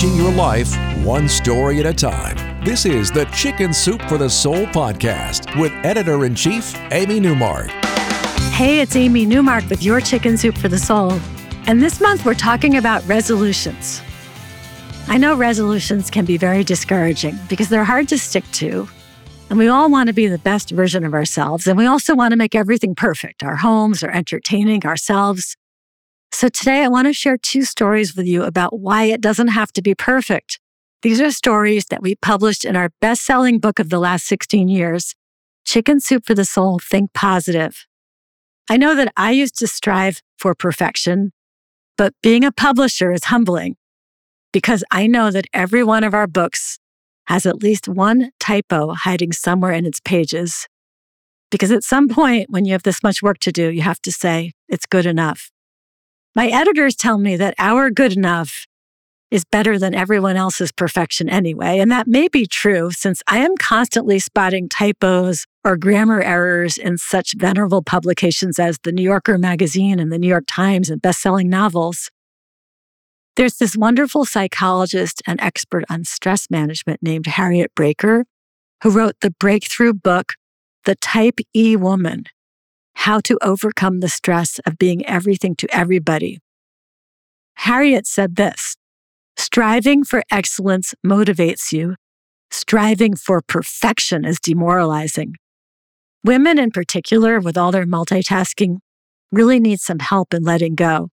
Changing your life one story at a time. This is the Chicken Soup for the Soul podcast with editor in chief, Amy Newmark. Hey, it's Amy Newmark with your Chicken Soup for the Soul. And this month we're talking about resolutions. I know resolutions can be very discouraging because they're hard to stick to. And we all want to be the best version of ourselves. And we also want to make everything perfect our homes, our entertaining, ourselves. So today I want to share two stories with you about why it doesn't have to be perfect. These are stories that we published in our best selling book of the last 16 years, Chicken Soup for the Soul Think Positive. I know that I used to strive for perfection, but being a publisher is humbling because I know that every one of our books has at least one typo hiding somewhere in its pages. Because at some point, when you have this much work to do, you have to say, it's good enough. My editors tell me that our good enough is better than everyone else's perfection anyway. And that may be true since I am constantly spotting typos or grammar errors in such venerable publications as the New Yorker magazine and the New York Times and best-selling novels. There's this wonderful psychologist and expert on stress management named Harriet Braiker who wrote the breakthrough book, The Type E Woman How to Overcome the Stress of Being Everything to Everybody. Harriet said this Striving for excellence motivates you. Striving for perfection is demoralizing. Women, in particular, with all their multitasking, really need some help in letting go.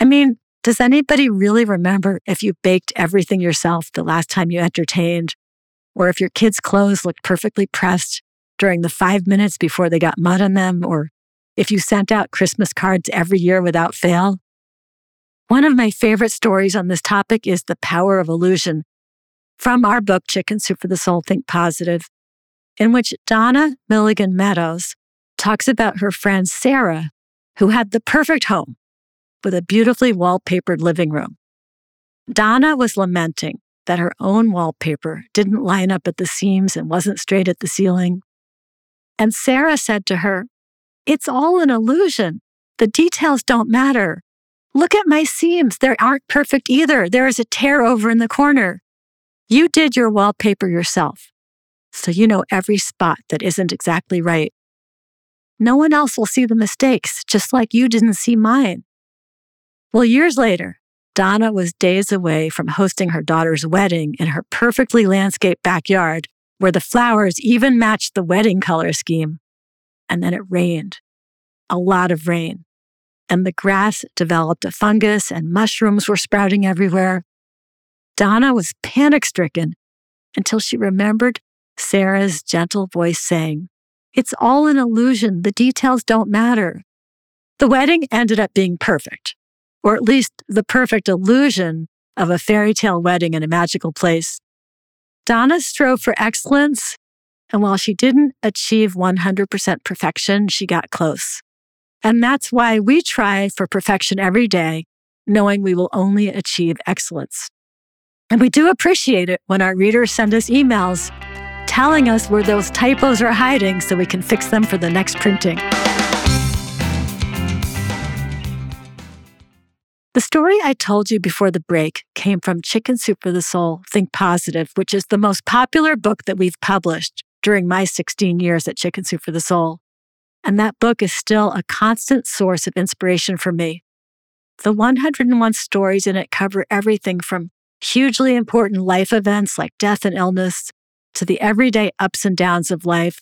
I mean, does anybody really remember if you baked everything yourself the last time you entertained? Or if your kids' clothes looked perfectly pressed during the five minutes before they got mud on them? Or if you sent out Christmas cards every year without fail? One of my favorite stories on this topic is The Power of Illusion from our book, Chicken Soup for the Soul Think Positive, in which Donna Milligan Meadows talks about her friend Sarah, who had the perfect home with a beautifully wallpapered living room. Donna was lamenting that her own wallpaper didn't line up at the seams and wasn't straight at the ceiling. And Sarah said to her, It's all an illusion. The details don't matter. Look at my seams. They aren't perfect either. There is a tear over in the corner. You did your wallpaper yourself, so you know every spot that isn't exactly right. No one else will see the mistakes, just like you didn't see mine. Well, years later, Donna was days away from hosting her daughter's wedding in her perfectly landscaped backyard, where the flowers even matched the wedding color scheme. And then it rained. A lot of rain and the grass developed a fungus and mushrooms were sprouting everywhere. Donna was panic stricken until she remembered Sarah's gentle voice saying, It's all an illusion. The details don't matter. The wedding ended up being perfect, or at least the perfect illusion of a fairy tale wedding in a magical place. Donna strove for excellence, and while she didn't achieve 100% perfection, she got close. And that's why we try for perfection every day, knowing we will only achieve excellence. And we do appreciate it when our readers send us emails telling us where those typos are hiding so we can fix them for the next printing. The story I told you before the break came from Chicken Soup for the Soul Think Positive, which is the most popular book that we've published during my 16 years at Chicken Soup for the Soul. And that book is still a constant source of inspiration for me. The 101 stories in it cover everything from hugely important life events like death and illness to the everyday ups and downs of life.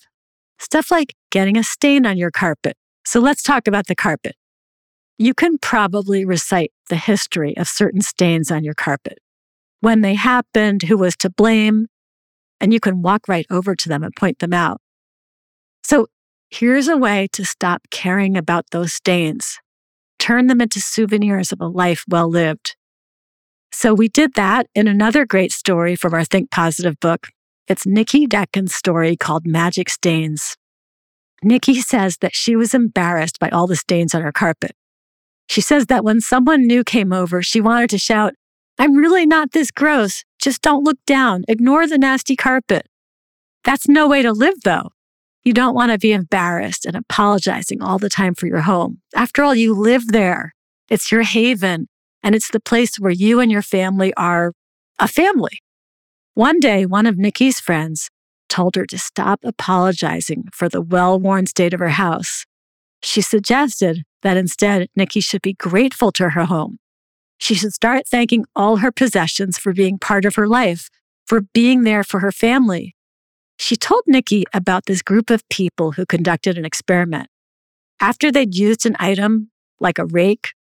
Stuff like getting a stain on your carpet. So let's talk about the carpet. You can probably recite the history of certain stains on your carpet, when they happened, who was to blame, and you can walk right over to them and point them out. So Here's a way to stop caring about those stains. Turn them into souvenirs of a life well lived. So we did that in another great story from our Think Positive book. It's Nikki Decken's story called Magic Stains. Nikki says that she was embarrassed by all the stains on her carpet. She says that when someone new came over, she wanted to shout, I'm really not this gross. Just don't look down. Ignore the nasty carpet. That's no way to live, though. You don't want to be embarrassed and apologizing all the time for your home. After all, you live there. It's your haven. and it's the place where you and your family are a family. One day, one of Nikki's friends told her to stop apologizing for the well worn state of her house. She suggested that instead, Nikki should be grateful to her home. She should start thanking all her possessions for being part of her life, for being there for her family. She told Nikki about this group of people who conducted an experiment. After they'd used an item like a rake,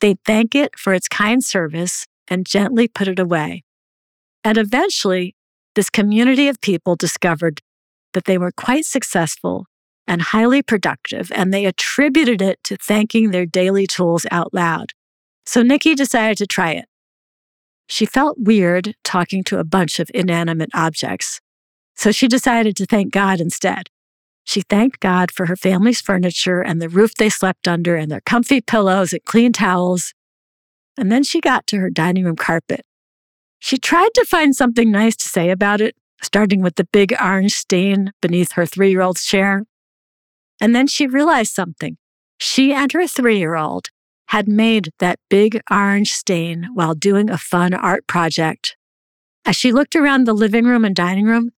they'd thank it for its kind service and gently put it away. And eventually, this community of people discovered that they were quite successful and highly productive, and they attributed it to thanking their daily tools out loud. So Nikki decided to try it. She felt weird talking to a bunch of inanimate objects, so she decided to thank God instead. She thanked God for her family's furniture and the roof they slept under and their comfy pillows and clean towels. And then she got to her dining room carpet. She tried to find something nice to say about it, starting with the big orange stain beneath her three year old's chair. And then she realized something. She and her three year old had made that big orange stain while doing a fun art project. As she looked around the living room and dining room,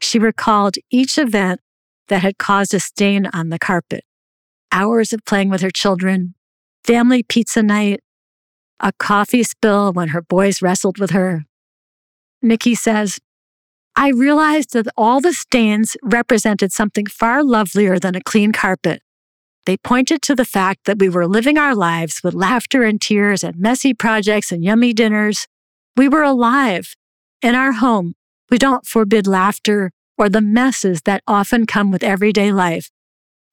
she recalled each event that had caused a stain on the carpet. Hours of playing with her children, family pizza night, a coffee spill when her boys wrestled with her. Nikki says, I realized that all the stains represented something far lovelier than a clean carpet. They pointed to the fact that we were living our lives with laughter and tears and messy projects and yummy dinners. We were alive. In our home, we don't forbid laughter or the messes that often come with everyday life.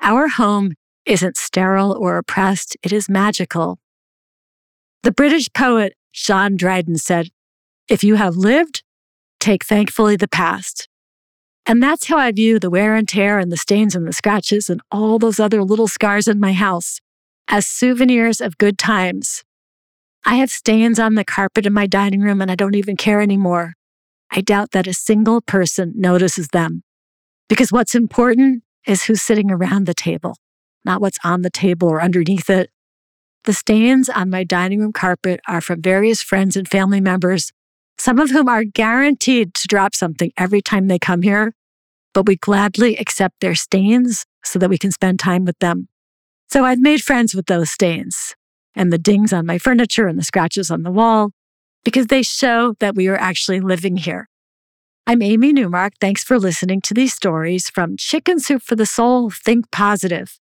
Our home isn't sterile or oppressed, it is magical. The British poet John Dryden said, If you have lived, take thankfully the past. And that's how I view the wear and tear and the stains and the scratches and all those other little scars in my house as souvenirs of good times. I have stains on the carpet in my dining room and I don't even care anymore. I doubt that a single person notices them. Because what's important is who's sitting around the table, not what's on the table or underneath it. The stains on my dining room carpet are from various friends and family members, some of whom are guaranteed to drop something every time they come here, but we gladly accept their stains so that we can spend time with them. So I've made friends with those stains and the dings on my furniture and the scratches on the wall because they show that we are actually living here. I'm Amy Newmark. Thanks for listening to these stories from Chicken Soup for the Soul Think Positive.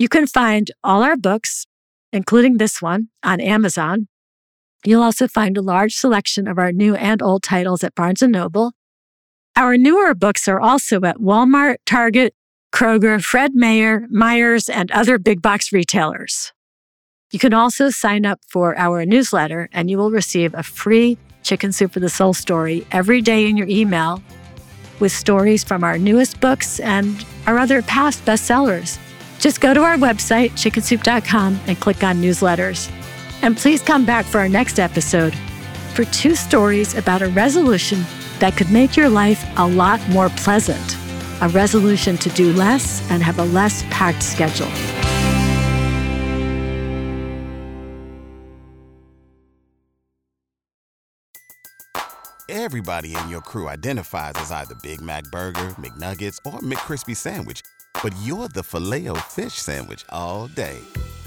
You can find all our books, including this one, on Amazon. You'll also find a large selection of our new and old titles at Barnes & Noble. Our newer books are also at Walmart, Target, Kroger, Fred Meyer, Meijer, and other big box retailers. You can also sign up for our newsletter and you will receive a free Chicken Soup for the Soul story every day in your email with stories from our newest books and our other past bestsellers. Just go to our website, chickensoup.com, and click on newsletters. And please come back for our next episode for two stories about a resolution that could make your life a lot more pleasant a resolution to do less and have a less packed schedule. Everybody in your crew identifies as either Big Mac Burger, McNuggets, or McCrispy Sandwich. But you're the Filet-O-Fish Sandwich all day.